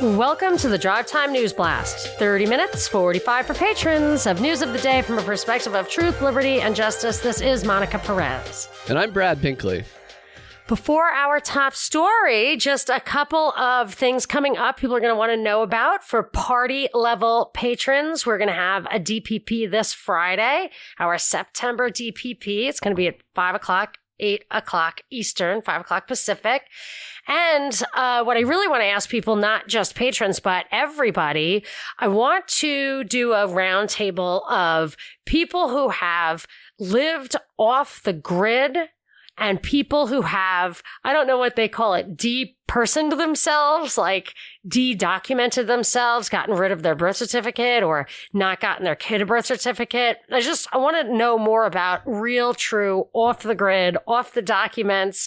Welcome to the Drive Time News Blast. 30 minutes, 45 for patrons of news of the day from a perspective of truth, liberty, and justice. This is Monica Perez. And I'm Brad Pinkley. Before our top story, just a couple of things coming up people are going to want to know about for party level patrons. We're going to have a DPP this Friday, our September DPP. It's going to be at 5 o'clock 8 o'clock Eastern, 5 o'clock Pacific. And uh, what I really want to ask people, not just patrons, but everybody, I want to do a roundtable of people who have lived off the grid and people who have, I don't know what they call it, depersoned themselves, like de-documented themselves, gotten rid of their birth certificate or not gotten their kid a birth certificate. I just, I want to know more about real, true, off the grid, off the documents,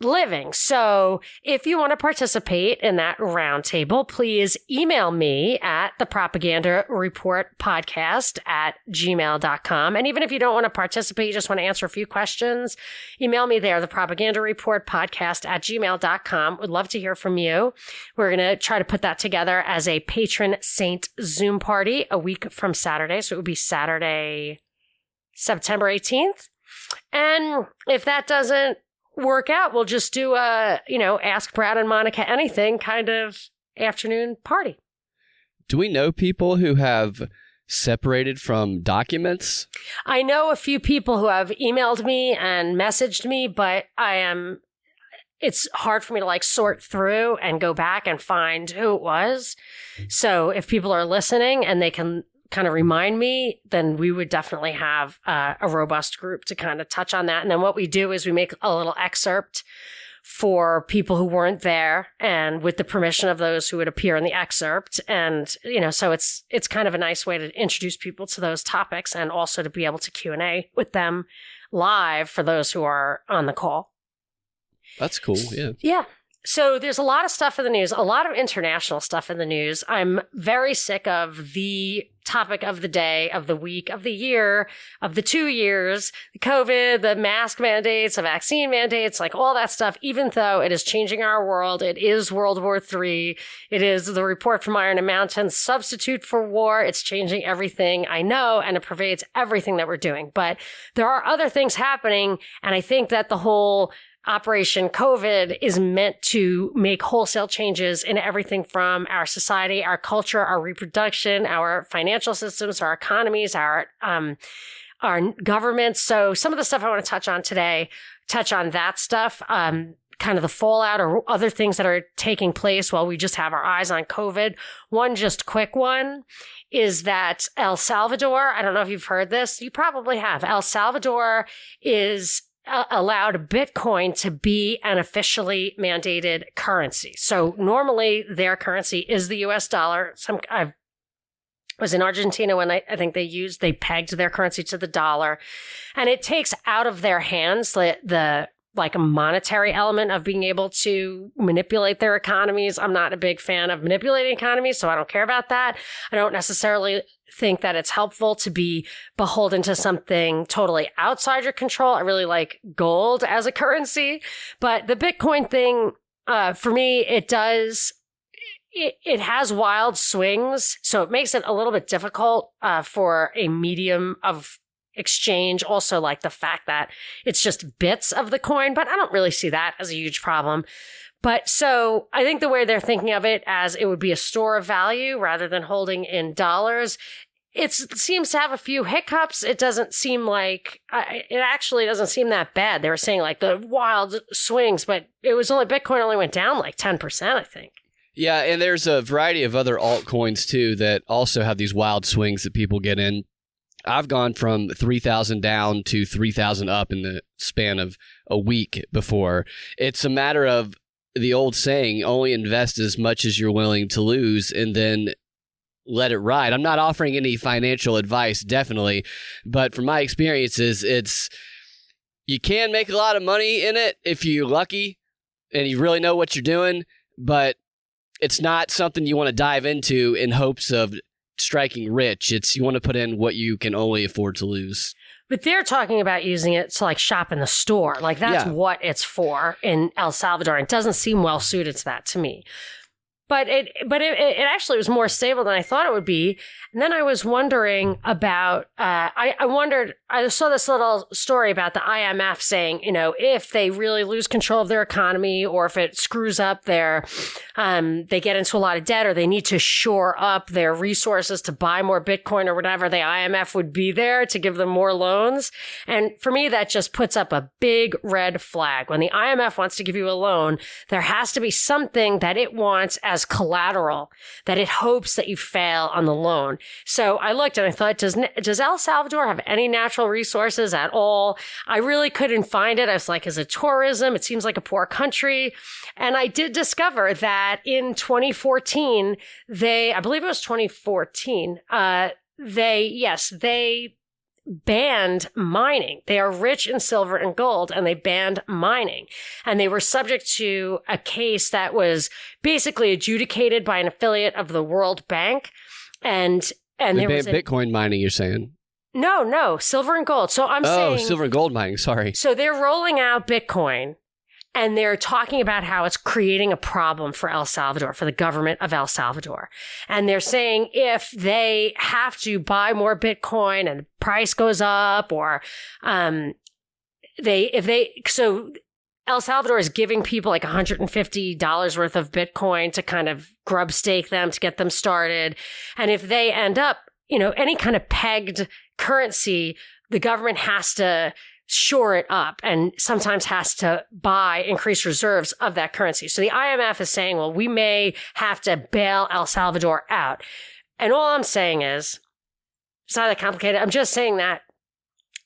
living. So if you want to participate in that roundtable, please email me at the propaganda report podcast at gmail.com. And even if you don't want to participate, you just want to answer a few questions, email me there, the propaganda report podcast at gmail.com. Would love to hear from you. We're going to try to put that together as a patron saint Zoom party a week from Saturday. So it would be Saturday, September 18th. And if that doesn't work out, we'll just do a, you know, ask Brad and Monica anything kind of afternoon party. Do we know people who have separated from documents? I know a few people who have emailed me and messaged me, but I am it's hard for me to like sort through and go back and find who it was. So if people are listening and they can kind of remind me, then we would definitely have uh, a robust group to kind of touch on that. And then what we do is we make a little excerpt for people who weren't there and with the permission of those who would appear in the excerpt and you know so it's it's kind of a nice way to introduce people to those topics and also to be able to Q&A with them live for those who are on the call. That's cool. Yeah. Yeah. So there's a lot of stuff in the news, a lot of international stuff in the news. I'm very sick of the topic of the day, of the week, of the year, of the two years, the COVID, the mask mandates, the vaccine mandates, like all that stuff, even though it is changing our world. It is World War III. It is the report from Iron and Mountain, substitute for war. It's changing everything. I know, and it pervades everything that we're doing. But there are other things happening. And I think that the whole Operation COVID is meant to make wholesale changes in everything from our society, our culture, our reproduction, our financial systems, our economies, our um, our governments. So some of the stuff I want to touch on today, touch on that stuff. Um, kind of the fallout or other things that are taking place while we just have our eyes on COVID. One just quick one is that El Salvador, I don't know if you've heard this, you probably have. El Salvador is allowed Bitcoin to be an officially mandated currency. So normally their currency is the US dollar. Some I was in Argentina when I, I think they used they pegged their currency to the dollar, and it takes out of their hands the, the like a monetary element of being able to manipulate their economies. I'm not a big fan of manipulating economies, so I don't care about that. I don't necessarily think that it's helpful to be beholden to something totally outside your control. I really like gold as a currency, but the Bitcoin thing, uh, for me, it does it, has wild swings, so it makes it a little bit difficult uh, for a medium of exchange. Also, like the fact that it's just bits of the coin, but I don't really see that as a huge problem. But so I think the way they're thinking of it as it would be a store of value rather than holding in dollars. It seems to have a few hiccups. It doesn't seem like it actually doesn't seem that bad. They were saying like the wild swings, but it was only Bitcoin only went down like 10%, I think. Yeah, and there's a variety of other altcoins too that also have these wild swings that people get in. I've gone from 3,000 down to 3,000 up in the span of a week before. It's a matter of the old saying, only invest as much as you're willing to lose and then let it ride. I'm not offering any financial advice, definitely, but from my experiences, it's you can make a lot of money in it if you're lucky and you really know what you're doing, but it's not something you want to dive into in hopes of striking rich. It's you want to put in what you can only afford to lose. But they're talking about using it to like shop in the store. Like that's Yeah. what it's for in El Salvador. It doesn't seem well suited to that to me. but it but it, it actually was more stable than I thought it would be. And then I was wondering about uh, I, I wondered I saw this little story about the IMF saying you know if they really lose control of their economy or if it screws up their um, they get into a lot of debt or they need to shore up their resources to buy more Bitcoin or whatever the IMF would be there to give them more loans. And for me that just puts up a big red flag when the IMF wants to give you a loan there has to be something that it wants as as collateral that it hopes that you fail on the loan. So I looked and I thought, does, does El Salvador have any natural resources at all? I really couldn't find it. I was like, is it tourism? It seems like a poor country. And I did discover that in 2014, they, I believe it was 2014, uh, they, yes, they banned mining. They are rich in silver and gold and they banned mining. And they were subject to a case that was basically adjudicated by an affiliate of the World Bank. And and there was a, Bitcoin mining. You're saying? no, no, silver and gold. So I'm Oh, saying silver and gold mining. Sorry. so they're rolling out Bitcoin and they're talking about how it's creating a problem for El Salvador, for the government of El Salvador. And they're saying if they have to buy more Bitcoin and the price goes up or, um, they, if they, so El Salvador is giving people like $150 worth of Bitcoin to kind of grub stake them to get them started. And if they end up, you know, any kind of pegged currency, the government has to shore it up and sometimes has to buy increased reserves of that currency. So the IMF is saying, well, we may have to bail El Salvador out. And all I'm saying is, it's not that complicated. I'm just saying that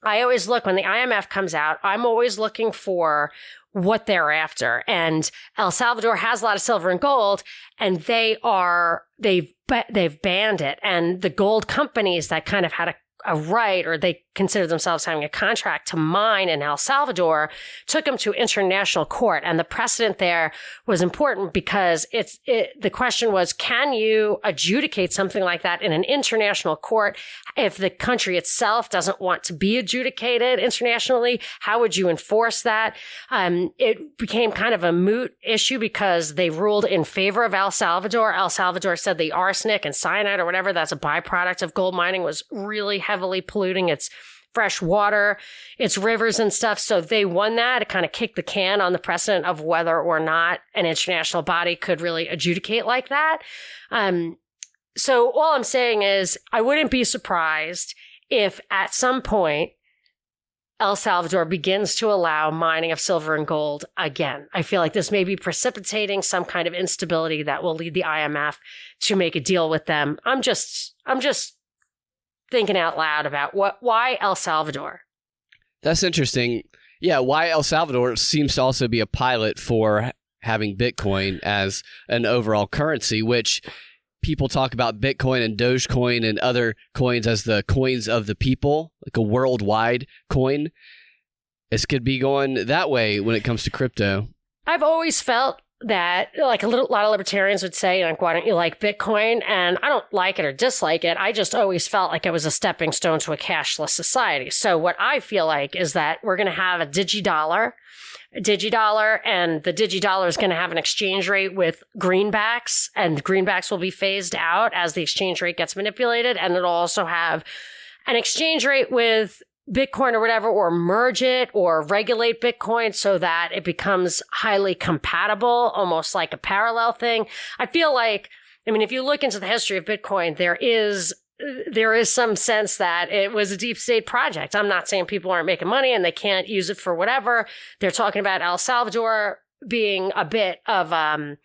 I always look when the IMF comes out, I'm always looking for what they're after. And El Salvador has a lot of silver and gold and they are, they've, they've banned it. And the gold companies that kind of had a a right or they consider themselves having a contract to mine in El Salvador took them to international court. And the precedent there was important because it's it, the question was can you adjudicate something like that in an international court? If the country itself doesn't want to be adjudicated internationally how would you enforce that? Um, it became kind of a moot issue because they ruled in favor of El Salvador. El Salvador said the arsenic and cyanide or whatever that's a byproduct of gold mining was really heavily polluting its fresh water, its rivers and stuff. So they won that. It kind of kicked the can on the precedent of whether or not an international body could really adjudicate like that. Um, so all I'm saying is I wouldn't be surprised if at some point El Salvador begins to allow mining of silver and gold again. I feel like this may be precipitating some kind of instability that will lead the IMF to make a deal with them. I'm just, I'm just thinking out loud about what why El Salvador. That's interesting. Yeah, why El Salvador seems to also be a pilot for having Bitcoin as an overall currency, which people talk about Bitcoin and Dogecoin and other coins as the coins of the people, like a worldwide coin. This could be going that way when it comes to crypto. I've always felt that like a little, lot of libertarians would say like why don't you like bitcoin? And i don't like it or dislike it. I just always felt like it was a stepping stone to a cashless society. So what i feel like is that we're going to have a digidollar a digidollar and the digidollar is going to have an exchange rate with greenbacks and greenbacks will be phased out as the exchange rate gets manipulated. And it'll also have an exchange rate with Bitcoin or whatever, or merge it or regulate Bitcoin so that it becomes highly compatible, almost like a parallel thing. I feel like, I mean, if you look into the history of Bitcoin, there is there is some sense that it was a deep state project. I'm not saying people aren't making money and they can't use it for whatever. They're talking about El Salvador being a bit of um,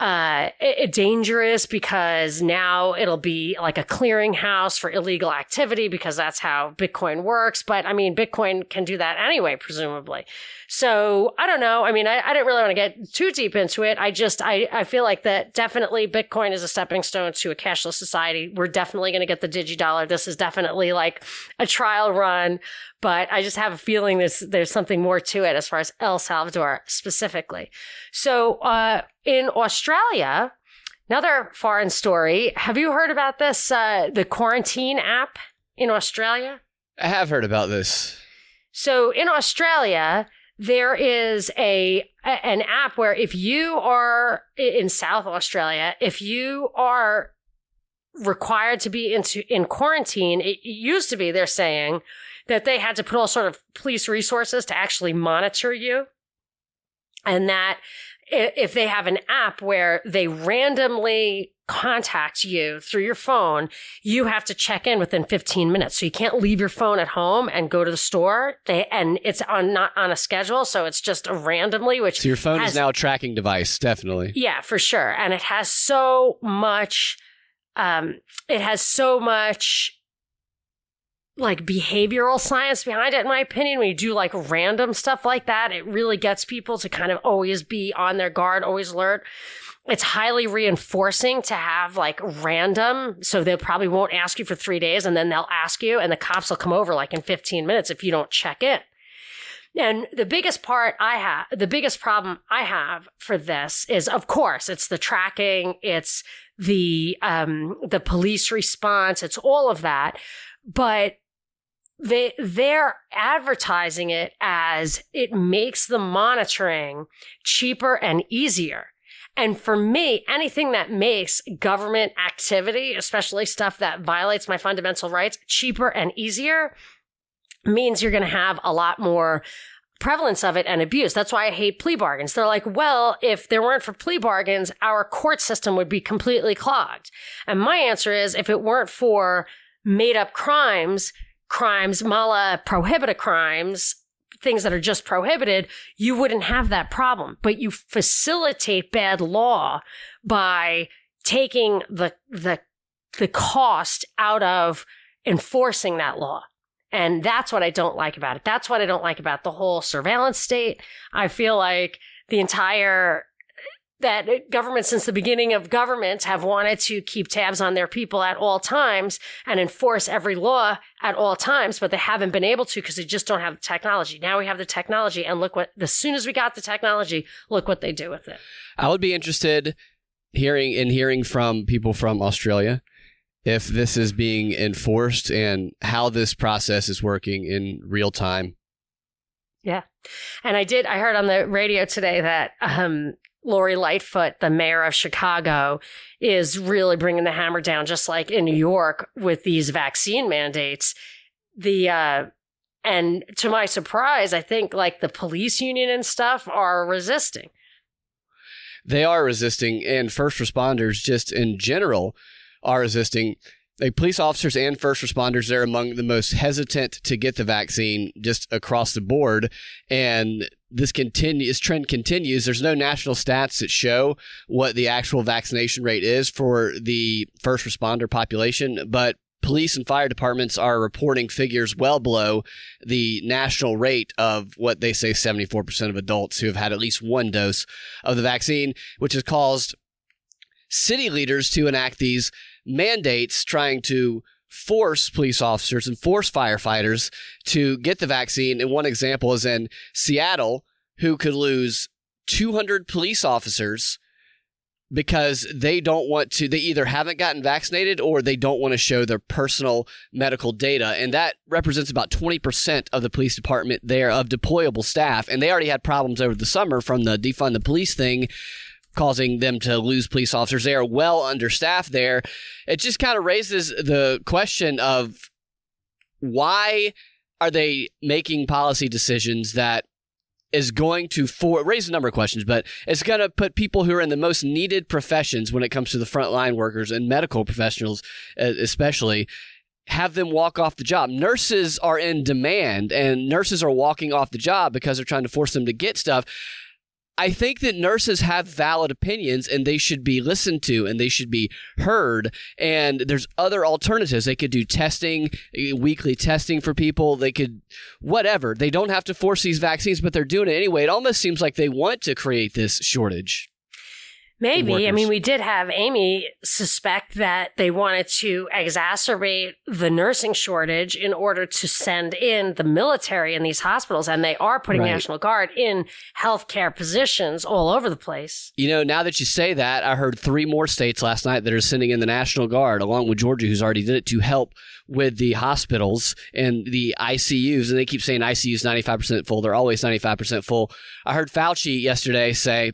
uh, dangerous because now it'll be like a clearinghouse for illegal activity because that's how Bitcoin works. But I mean, Bitcoin can do that anyway, presumably. So I don't know. I mean, I, I didn't really want to get too deep into it. I just, I, I feel like that definitely Bitcoin is a stepping stone to a cashless society. We're definitely going to get the digidollar. This is definitely like a trial run, but I just have a feeling there's, there's something more to it as far as El Salvador specifically. So, uh, in Australia, another foreign story. Have you heard about this, uh, the quarantine app in Australia? I have heard about this. So in Australia, there is a an app where if you are in South Australia, if you are required to be into in quarantine, it used to be they're saying that they had to put all sort of police resources to actually monitor you, and that if they have an app where they randomly contact you through your phone, you have to check in within 15 minutes. So you can't leave your phone at home and go to the store. They, and it's on not on a schedule, so it's just randomly. Which so your phone has, is now a tracking device, definitely. Yeah, for sure, and it has so much. Um, it has so much like behavioral science behind it, in my opinion. When you do like random stuff like that, it really gets people to kind of always be on their guard, always alert. It's highly reinforcing to have like random. So they probably won't ask you for three days and then they'll ask you and the cops will come over like in 15 minutes if you don't check in. And the biggest part I have, the biggest problem I have for this is, of course, it's the tracking, it's the um, the police response, it's all of that. But they they're advertising it as it makes the monitoring cheaper and easier. And for me, anything that makes government activity, especially stuff that violates my fundamental rights, cheaper and easier means you're going to have a lot more prevalence of it and abuse. That's why I hate plea bargains. They're like, well, if there weren't for plea bargains, our court system would be completely clogged. And my answer is if it weren't for made up crimes, crimes, mala prohibita crimes, things that are just prohibited, you wouldn't have that problem. But you facilitate bad law by taking the the the cost out of enforcing that law. And that's what I don't like about it. That's what I don't like about the whole surveillance state. I feel like the entire that governments since the beginning of government have wanted to keep tabs on their people at all times and enforce every law at all times, but they haven't been able to because they just don't have the technology. Now we have the technology and look what, as soon as we got the technology, look what they do with it. I would be interested hearing in hearing from people from Australia if this is being enforced and how this process is working in real time. Yeah. And I did, I heard on the radio today that um, Lori Lightfoot, the mayor of Chicago, is really bringing the hammer down, just like in New York with these vaccine mandates. The uh, and to my surprise, I think like the police union and stuff are resisting. They are resisting, and first responders, just in general, are resisting. Like police officers and first responders, they're among the most hesitant to get the vaccine just across the board. And this continues trend continues there's no national stats that show what the actual vaccination rate is for the first responder population but police and fire departments are reporting figures well below the national rate of what they say 74% of adults who have had at least one dose of the vaccine which has caused city leaders to enact these mandates trying to force police officers and force firefighters to get the vaccine. And one example is in Seattle, who could lose 200 police officers because they don't want to, they either haven't gotten vaccinated or they don't want to show their personal medical data. And that represents about 20% of the police department there of deployable staff. And they already had problems over the summer from the defund the police thing causing them to lose police officers. They are well understaffed there. It just kind of raises the question of why are they making policy decisions that is going to for raise a number of questions, but it's going to put people who are in the most needed professions when it comes to the frontline workers and medical professionals, especially, have them walk off the job. Nurses are in demand, and nurses are walking off the job because they're trying to force them to get stuff. I think that nurses have valid opinions and they should be listened to and they should be heard. And there's other alternatives. They could do testing, eh, weekly testing for people. They could, whatever. They don't have to force these vaccines, but they're doing it anyway. It almost seems like they want to create this shortage. Maybe. I mean, we did have Amy suspect that they wanted to exacerbate the nursing shortage in order to send in the military in these hospitals. And they are putting Right. National Guard in healthcare positions all over the place. You know, now that you say that, I heard three more states last night that are sending in the National Guard, along with Georgia, who's already did it, to help with the hospitals and the ICUs. And they keep saying ICUs 95% full. They're always 95% full. I heard Fauci yesterday say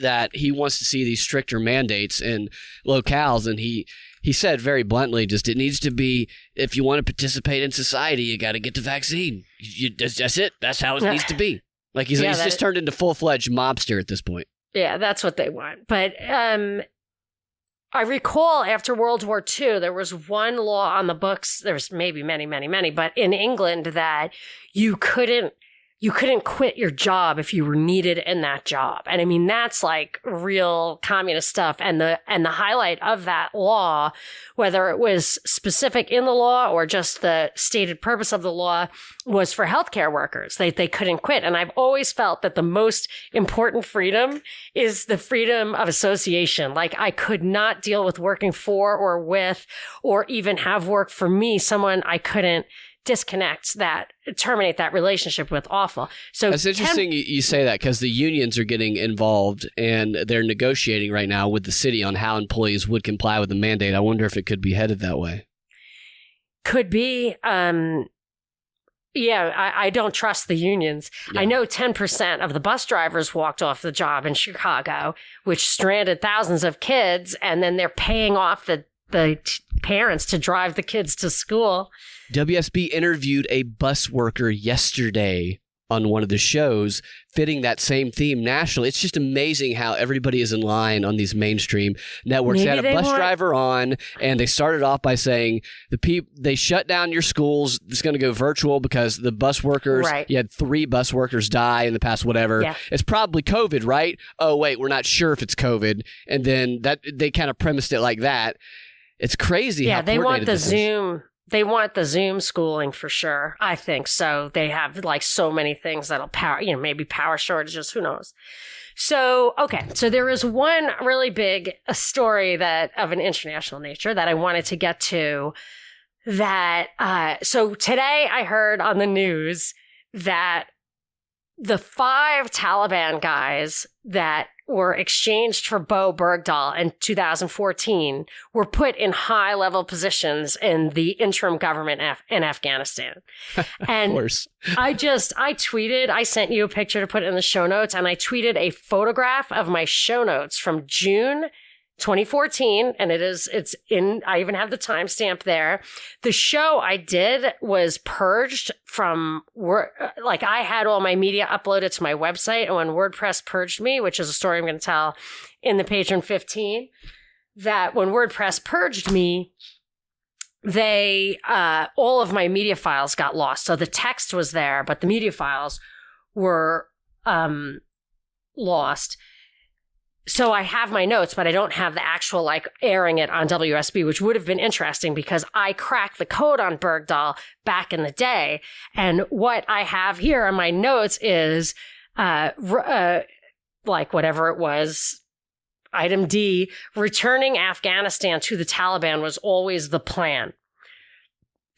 that he wants to see these stricter mandates in locales. And he, he said very bluntly, just it needs to be if you want to participate in society, you got to get the vaccine. You, that's, that's it. That's how it needs to be. Like he's, Yeah, he's just turned into full fledged mobster at this point. Yeah, that's what they want. But um, I recall after World War II, there was one law on the books. There was maybe many, many, many, but in England that you couldn't you couldn't quit your job if you were needed in that job. And I mean that's like real communist stuff. And the and the highlight of that law, whether it was specific in the law or just the stated purpose of the law, was for healthcare workers. They they couldn't quit. And I've always felt that the most important freedom is the freedom of association. Like I could not deal with working for or with or even have work for me, someone I couldn't disconnect that, terminate that relationship with awful. So That's interesting you, you say that because the unions are getting involved and they're negotiating right now with the city on how employees would comply with the mandate. I wonder if it could be headed that way. could be, um, yeah, I, I don't trust the unions. I know 10% of the bus drivers walked off the job in Chicago, which stranded thousands of kids, and then they're paying off the, the t- parents to drive the kids to school. WSB interviewed a bus worker yesterday on one of the shows fitting that same theme nationally. It's just amazing how everybody is in line on these mainstream networks. Maybe they had a bus want- driver on and they started off by saying the peop- they shut down your schools. It's going to go virtual because the bus workers, Right. you had three bus workers die in the past whatever. Yeah. It's probably COVID, right? Oh wait, we're not sure if it's COVID. And then that they kind of premised it like that. It's crazy. yeah, how they want the Zoom. is. They want the Zoom schooling for sure. I think so. They have like so many things that'll power, you know, maybe power shortages. Who knows? So, okay. So there is one really big uh, story that of an international nature that I wanted to get to that, uh, so today I heard on the news that the five Taliban guys that were exchanged for Bowe Bergdahl in 2014 were put in high level positions in the interim government Af- in Afghanistan. Of And course. I just, I tweeted, I sent you a picture to put in the show notes, and I tweeted a photograph of my show notes from June 2014, and it is, it's in, I even have the timestamp there. The show I did was purged from, Wor- uh, like, I had all my media uploaded to my website, and when WordPress purged me, which is a story I'm going to tell in the Patron 15, that when WordPress purged me, they uh, all of my media files got lost. So the text was there, but the media files were um, lost. So I have my notes, but I don't have the actual like airing it on WSB, which would have been interesting because I cracked the code on Bergdahl back in the day. And what I have here on my notes is uh, uh like whatever it was, item D, returning Afghanistan to the Taliban was always the plan.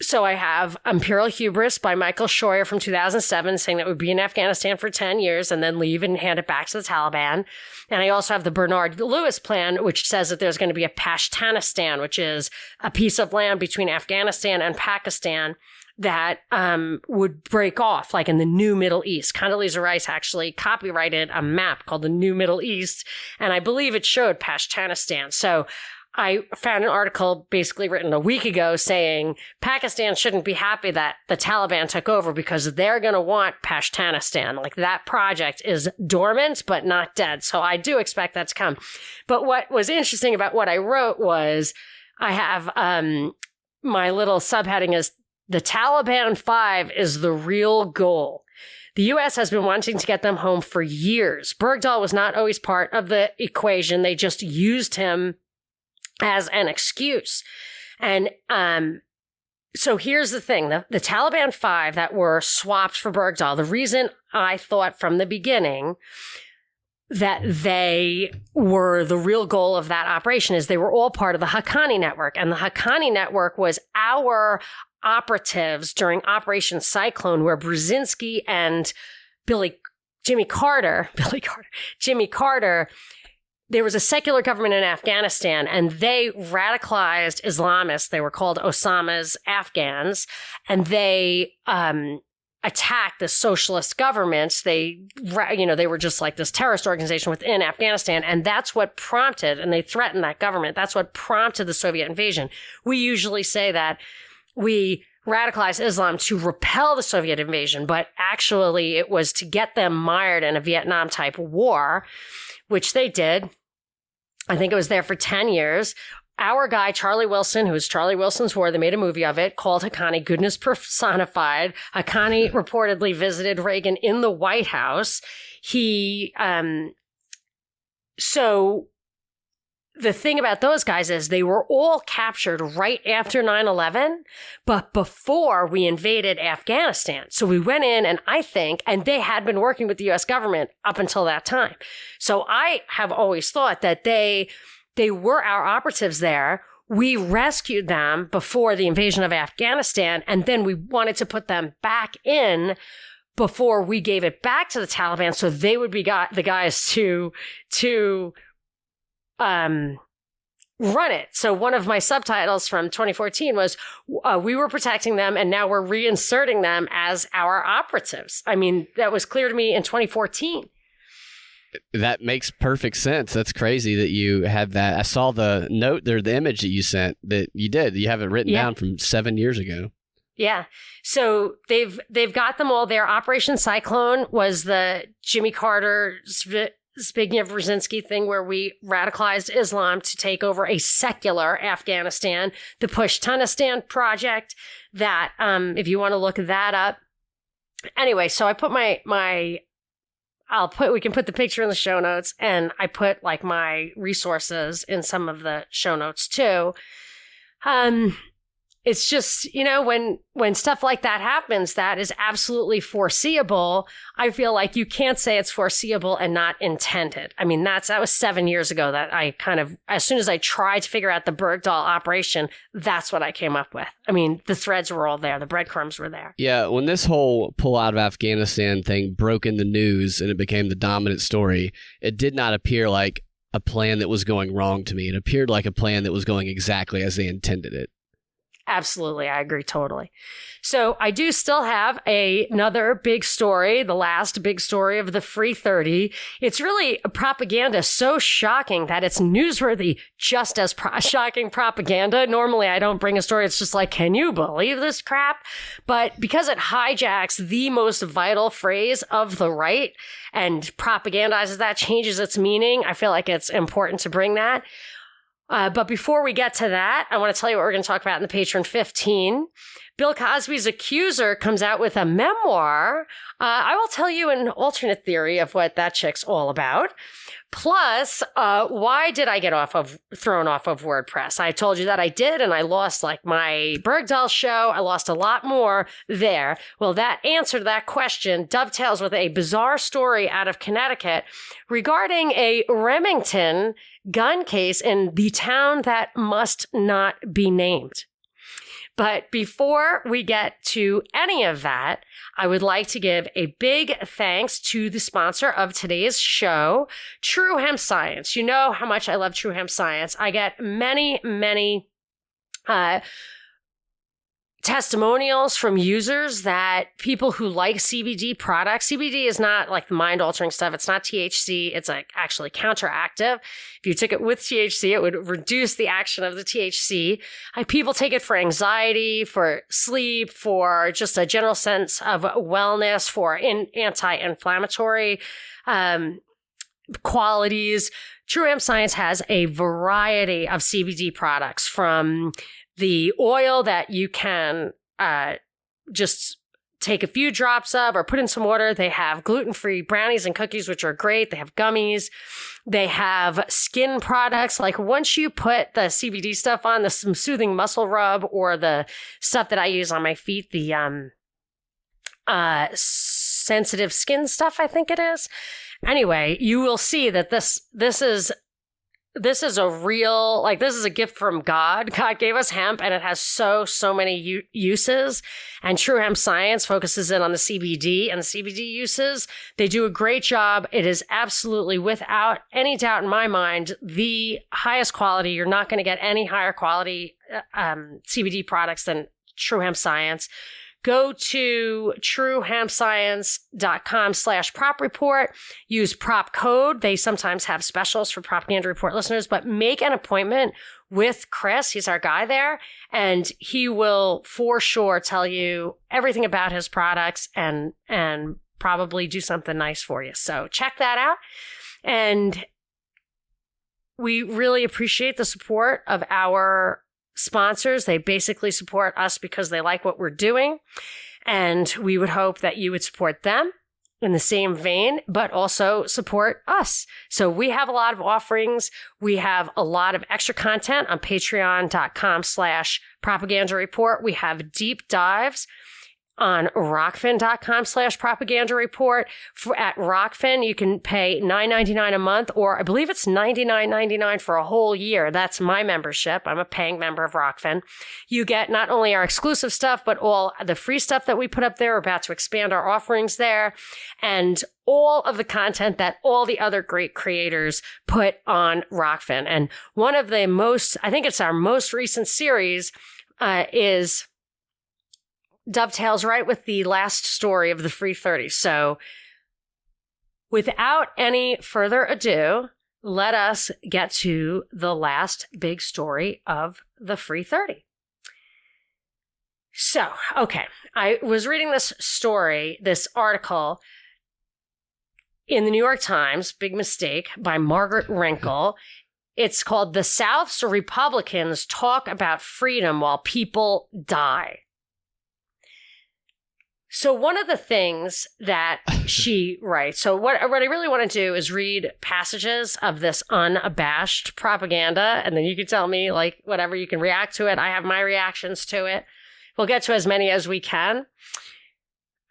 So I have Imperial Hubris by Michael Scheuer from 2007 saying that we'd be in Afghanistan for 10 years and then leave and hand it back to the Taliban. And I also have the Bernard Lewis plan, which says that there's going to be a Pashtunistan, which is a piece of land between Afghanistan and Pakistan that um, would break off, like in the New Middle East. Condoleezza Rice actually copyrighted a map called the New Middle East, and I believe it showed Pashtunistan. So I found an article basically written a week ago saying Pakistan shouldn't be happy that the Taliban took over because they're going to want Pashtunistan. Like that project is dormant, but not dead. So I do expect that to come. But what was interesting about what I wrote was I have, um, my little subheading is the Taliban 5 is the real goal. The U.S. has been wanting to get them home for years. Bergdahl was not always part of the equation. They just used him as an excuse. And um, so here's the thing the, the Taliban 5 that were swapped for Bergdahl, the reason I thought from the beginning that they were the real goal of that operation is they were all part of the Haqqani network and the Haqqani network was our operatives during Operation Cyclone where Brzezinski and Billy Jimmy Carter, Billy Carter, Jimmy Carter there was a secular government in Afghanistan and they radicalized Islamists. They were called Osama's Afghans and they, um, attacked the socialist governments. They, you know, they were just like this terrorist organization within Afghanistan. And that's what prompted, and they threatened that government. That's what prompted the Soviet invasion. We usually say that we radicalized Islam to repel the Soviet invasion, but actually it was to get them mired in a Vietnam type war which they did. I think it was there for 10 years. Our guy, Charlie Wilson, who was Charlie Wilson's War, they made a movie of it called Haqqani Goodness Personified. Haqqani reportedly visited Reagan in the White House. He, um, so the thing about those guys is they were all captured right after 9-11 but before we invaded afghanistan. So we went in and i think and they had been working with the us government up until that time. So i have always thought that they they were our operatives there. We rescued them before the invasion of afghanistan and then we wanted to put them back in before we gave it back to the taliban so they would be got the guys to to um, run it. So one of my subtitles from 2014 was uh, we were protecting them and now we're reinserting them as our operatives. I mean, that was clear to me in 2014. That makes perfect sense. That's crazy that you had that. I saw the note there, the image that you sent that you did. You have it written yeah. down from seven years ago. Yeah. So they've they've got them all there. Operation Cyclone was the Jimmy Carter Zbigniew Brzezinski thing where we radicalized Islam to take over a secular Afghanistan, the Pushtunistan project that, um, if you want to look that up. Anyway, so I put my, my, I'll put, we can put the picture in the show notes and I put like my resources in some of the show notes too. Um, it's just you know when when stuff like that happens that is absolutely foreseeable. I feel like you can't say it's foreseeable and not intended. I mean that's that was seven years ago that i kind of as soon as i tried to figure out the bergdahl operation that's what i came up with. I mean the threads were all there. The breadcrumbs were there. Yeah when this whole pull out of afghanistan thing broke in the news and it became the dominant story it did not appear like a plan that was going wrong to me. It appeared like a plan that was going exactly as they intended it Absolutely. I agree totally. So I do still have a, another big story, the last big story of the free 30. It's really propaganda so shocking that it's newsworthy just as pro- shocking propaganda. Normally I don't bring a story. It's just like, can you believe this crap? But because it hijacks the most vital phrase of the right and propagandizes that, changes its meaning, I feel like it's important to bring that. Uh, but before we get to that, I want to tell you what we're going to talk about in the Patron 15. Bill Cosby's accuser comes out with a memoir. Uh, I will tell you an alternate theory of what that chick's all about. Plus, uh, why did I get off of thrown off of WordPress? I told you that I did, and I lost like my Bergdahl show. I lost a lot more there. Well, that answer to that question dovetails with a bizarre story out of Connecticut regarding a Remington gun case in the town that must not be named. But before we get to any of that, I would like to give a big thanks to the sponsor of today's show, True Hemp Science. You know how much I love True Hemp Science. I get many, many, uh, testimonials from users that people who like CBD products, CBD is not like the mind altering stuff. It's not THC. It's like actually counteractive. If you took it with THC, it would reduce the action of the THC. people take it for anxiety, for sleep, for just a general sense of wellness, for in, anti-inflammatory, um, qualities. True Hemp Science has a variety of CBD products from the oil that you can uh, just take a few drops of or put in some water. They have gluten free brownies and cookies, which are great. They have gummies. They have skin products. Like once you put the CBD stuff on, the some soothing muscle rub or the stuff that I use on my feet, the um, uh, sensitive skin stuff, I think it is. Anyway, you will see that this this is this is a real like this is a gift from God. God gave us hemp and it has so so many u- uses and True Hemp Science focuses in on the CBD and the CBD uses. They do a great job. It is absolutely without any doubt in my mind the highest quality. You're not going to get any higher quality uh, um, CBD products than True Hemp Science go to truehempscience.com slash prop report. Use prop code. They sometimes have specials for propaganda report listeners but make an appointment with chris. He's our guy there and he will for sure tell you everything about his products and and probably do something nice for you. So check that out. And we really appreciate the support of our sponsors. They basically support us because they like what we're doing. And we would hope that you would support them in the same vein, but also support us. So we have a lot of offerings. We have a lot of extra content on patreon.com slash propaganda report. We have deep dives on rokfin.com slash propaganda report. For, at Rokfin, you can pay $9.99 a month, or I believe it's $99.99 for a whole year. That's my membership. I'm a paying member of Rokfin. You get not only our exclusive stuff, but all the free stuff that we put up there. We're about to expand our offerings there and all of the content that all the other great creators put on Rokfin. And one of the most, I think it's our most recent series, uh, is dovetails right with the last story of the free 30. So without any further ado, let us get to the last big story of the free 30. So, okay, I was reading this story, this article in the New York Times, big mistake, by Margaret Renkl. It's called The South's Republicans Talk About Freedom While People Die. So one of the things that she writes, so what, what I really want to do is read passages of this unabashed propaganda, and then you can tell me like whatever you can react to it. I have my reactions to it. We'll get to as many as we can.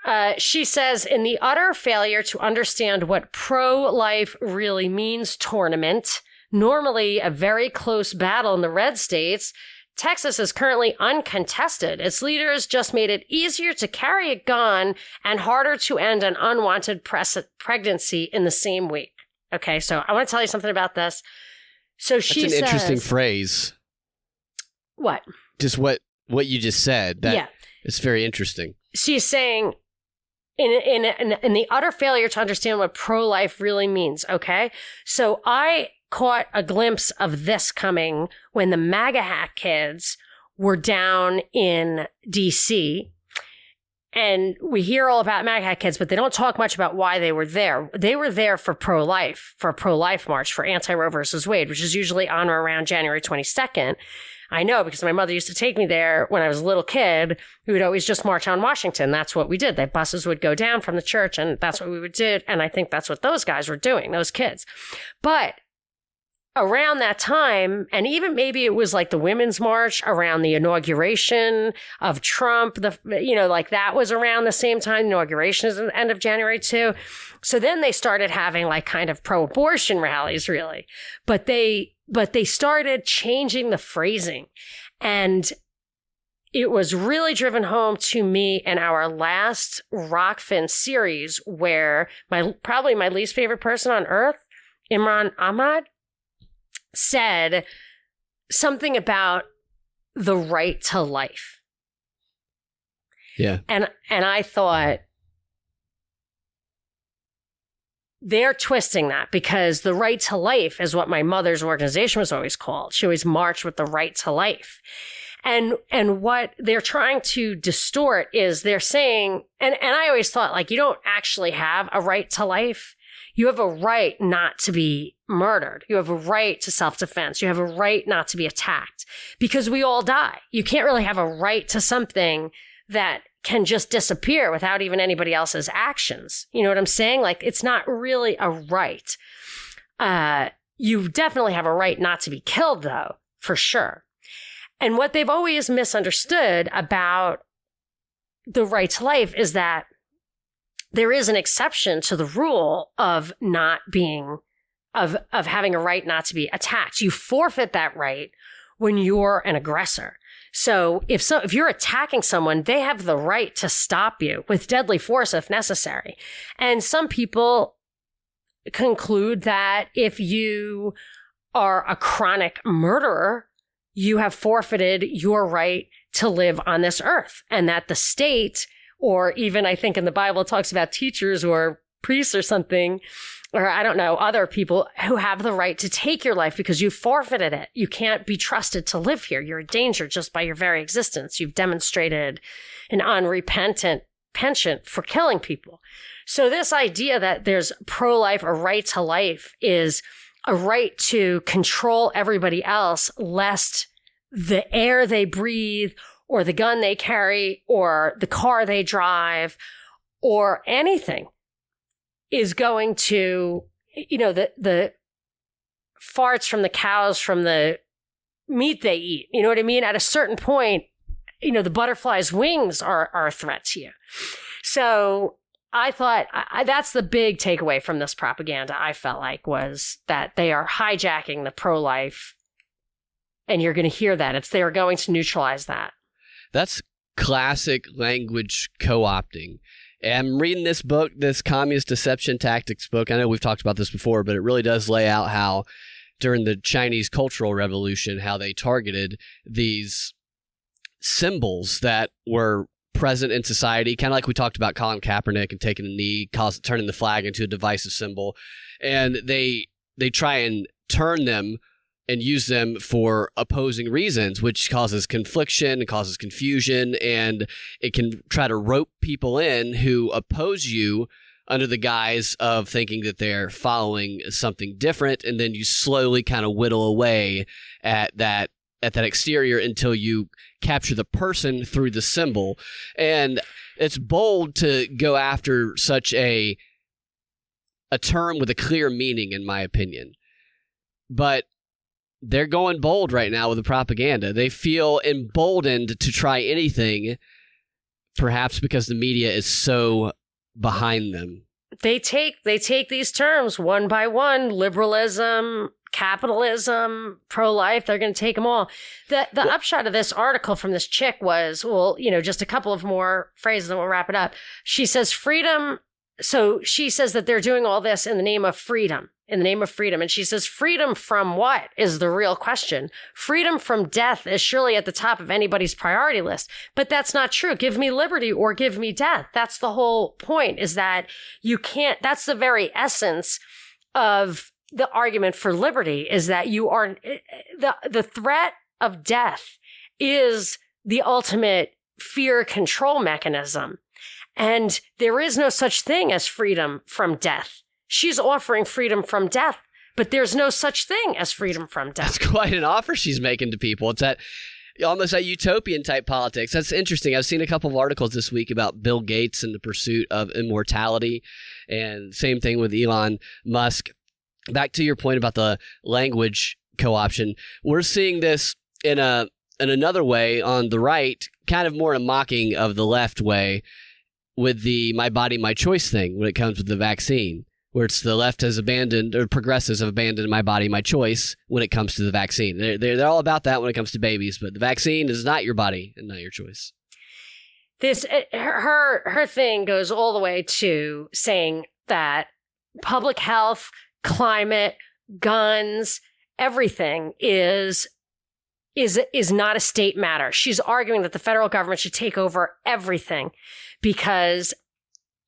Uh, she says, in the utter failure to understand what pro life really means, tournament, normally a very close battle in the red states, Texas is currently uncontested. Its leaders just made it easier to carry a gun and harder to end an unwanted pres- pregnancy in the same week. Okay, so I want to tell you something about this. So she That's an says, interesting phrase. What? Just what what you just said. That yeah, it's very interesting. she's saying in, in in in the utter failure to understand what pro life really means. Okay, so I caught a glimpse of this coming when the MAGA hat kids were down in DC. And we hear all about MAGA hat kids, but they don't talk much about why they were there. They were there for pro life, for a pro life march, for anti Roe versus Wade, which is usually on or around January 22nd. I know because my mother used to take me there when I was a little kid. We would always just march on Washington. That's what we did. The buses would go down from the church and that's what we would do. And I think that's what those guys were doing, those kids. But around that time, and even maybe it was like the Women's March around the inauguration of Trump, the you know, like that was around the same time. Inauguration is the end of January too. So then they started having like kind of pro-abortion rallies, really. But they but they started changing the phrasing. And it was really driven home to me in our last Rokfin series where my probably my least favorite person on earth, Imran Ahmad, said something about the right to life. Yeah. And and I thought they're twisting that because the right to life is what my mother's organization was always called. She always marched with the right to life. And and what they're trying to distort is they're saying and and I always thought like you don't actually have a right to life. You have a right not to be murdered. You have a right to self defense. You have a right not to be attacked because we all die. You can't really have a right to something that can just disappear without even anybody else's actions. You know what I'm saying? Like it's not really a right. Uh, you definitely have a right not to be killed though, for sure. And what they've always misunderstood about the right to life is that there is an exception to the rule of not being of of having a right not to be attacked. You forfeit that right when you're an aggressor. So if so if you're attacking someone, they have the right to stop you with deadly force if necessary. And some people conclude that if you are a chronic murderer, you have forfeited your right to live on this earth and that the state or even I think in the Bible it talks about teachers or priests or something or I don't know, other people who have the right to take your life because you forfeited it. You can't be trusted to live here. You're a danger just by your very existence. You've demonstrated an unrepentant penchant for killing people. So this idea that there's pro-life or right to life is a right to control everybody else lest the air they breathe or the gun they carry or the car they drive or anything is going to, you know, the, the farts from the cows from the meat they eat. You know what I mean? At a certain point, you know, the butterfly's wings are, are a threat to you. So I thought I, that's the big takeaway from this propaganda. I felt like was that they are hijacking the pro life, and you're going to hear that. It's they are going to neutralize that. That's classic language co opting. I'm reading this book, this Communist Deception Tactics book. I know we've talked about this before, but it really does lay out how during the Chinese Cultural Revolution, how they targeted these symbols that were present in society, kind of like we talked about Colin Kaepernick and taking the knee, cause, turning the flag into a divisive symbol, and they they try and turn them and use them for opposing reasons, which causes confliction, and causes confusion, and it can try to rope people in who oppose you under the guise of thinking that they're following something different, and then you slowly kind of whittle away at that at that exterior until you capture the person through the symbol. And it's bold to go after such a a term with a clear meaning, in my opinion. But they're going bold right now with the propaganda. They feel emboldened to try anything, perhaps because the media is so behind them. They take they take these terms one by one: liberalism, capitalism, pro life. They're going to take them all. The the well, upshot of this article from this chick was, well, you know, just a couple of more phrases, and we'll wrap it up. She says freedom. So she says that they're doing all this in the name of freedom in the name of freedom. And she says, freedom from what is the real question? Freedom from death is surely at the top of anybody's priority list, but that's not true. Give me liberty or give me death. That's the whole point is that you can't, that's the very essence of the argument for liberty is that you are, eh, eh, the, the threat of death is the ultimate fear control mechanism. And there is no such thing as freedom from death. She's offering freedom from death, but there's no such thing as freedom from death. That's quite an offer she's making to people. It's that almost that utopian type politics. That's interesting. I've seen a couple of articles this week about Bill Gates and the pursuit of immortality, and same thing with Elon Musk. Back to your point about the language co-option, we're seeing this in a in another way on the right, kind of more a mocking of the left way with the "my body, my choice" thing when it comes with the vaccine where it's the left has abandoned or progressives have abandoned my body, my choice when it comes to the vaccine. They're, they're, they're all about that when it comes to babies, but the vaccine is not your body and not your choice. This uh, her her thing goes all the way to saying that public health, climate, guns, everything is is is not a state matter. She's arguing that the federal government should take over everything because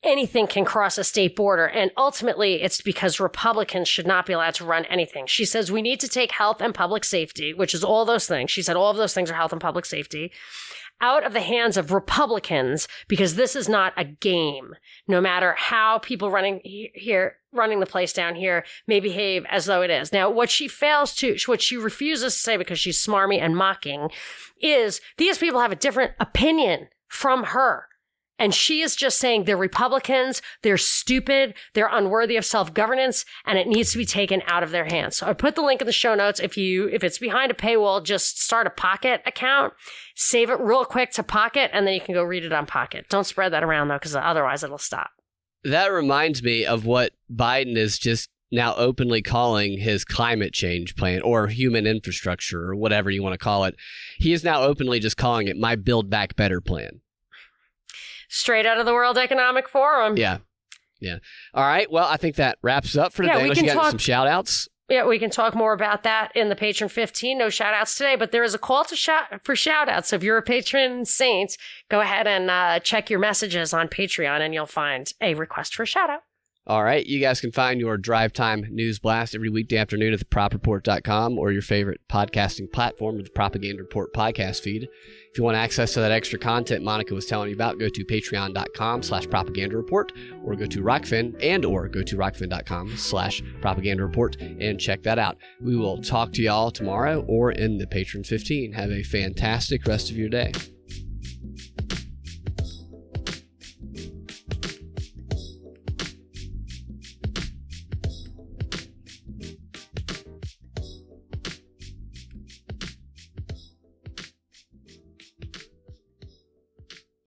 anything can cross a state border. And ultimately, it's because Republicans should not be allowed to run anything. She says we need to take health and public safety, which is all those things. She said all of those things are health and public safety out of the hands of Republicans because this is not a game. No matter how people running here, running the place down here may behave as though it is. Now, what she fails to, what she refuses to say because she's smarmy and mocking is these people have a different opinion from her. And she is just saying they're Republicans, they're stupid, they're unworthy of self-governance, and it needs to be taken out of their hands. So I put the link in the show notes. If you, if it's behind a paywall, just start a Pocket account, save it real quick to Pocket, and then you can go read it on Pocket. Don't spread that around though, because otherwise it'll stop. That reminds me of what Biden is just now openly calling his climate change plan or human infrastructure or whatever you want to call it. He is now openly just calling it my Build Back Better plan. Straight out of the World Economic Forum. Yeah. Yeah. All right. Well, I think that wraps up for Yeah, today. we Unless can talk- some shout outs. Yeah, we can talk more about that in the patron 15. No shout outs today, but there is a call to shout for shout outs. So if you're a patron saint, go ahead and uh, check your messages on Patreon and you'll find a request for a shout out. All right. You guys can find your drive time news blast every weekday afternoon at thepropreport.com or your favorite podcasting platform with the Propaganda Report podcast feed. If you want access to that extra content Monica was telling you about, go to patreon.com slash propaganda report or go to Rokfin and or go to rokfin.com slash propaganda report and check that out. We will talk to y'all tomorrow or in the Patron 15. Have a fantastic rest of your day.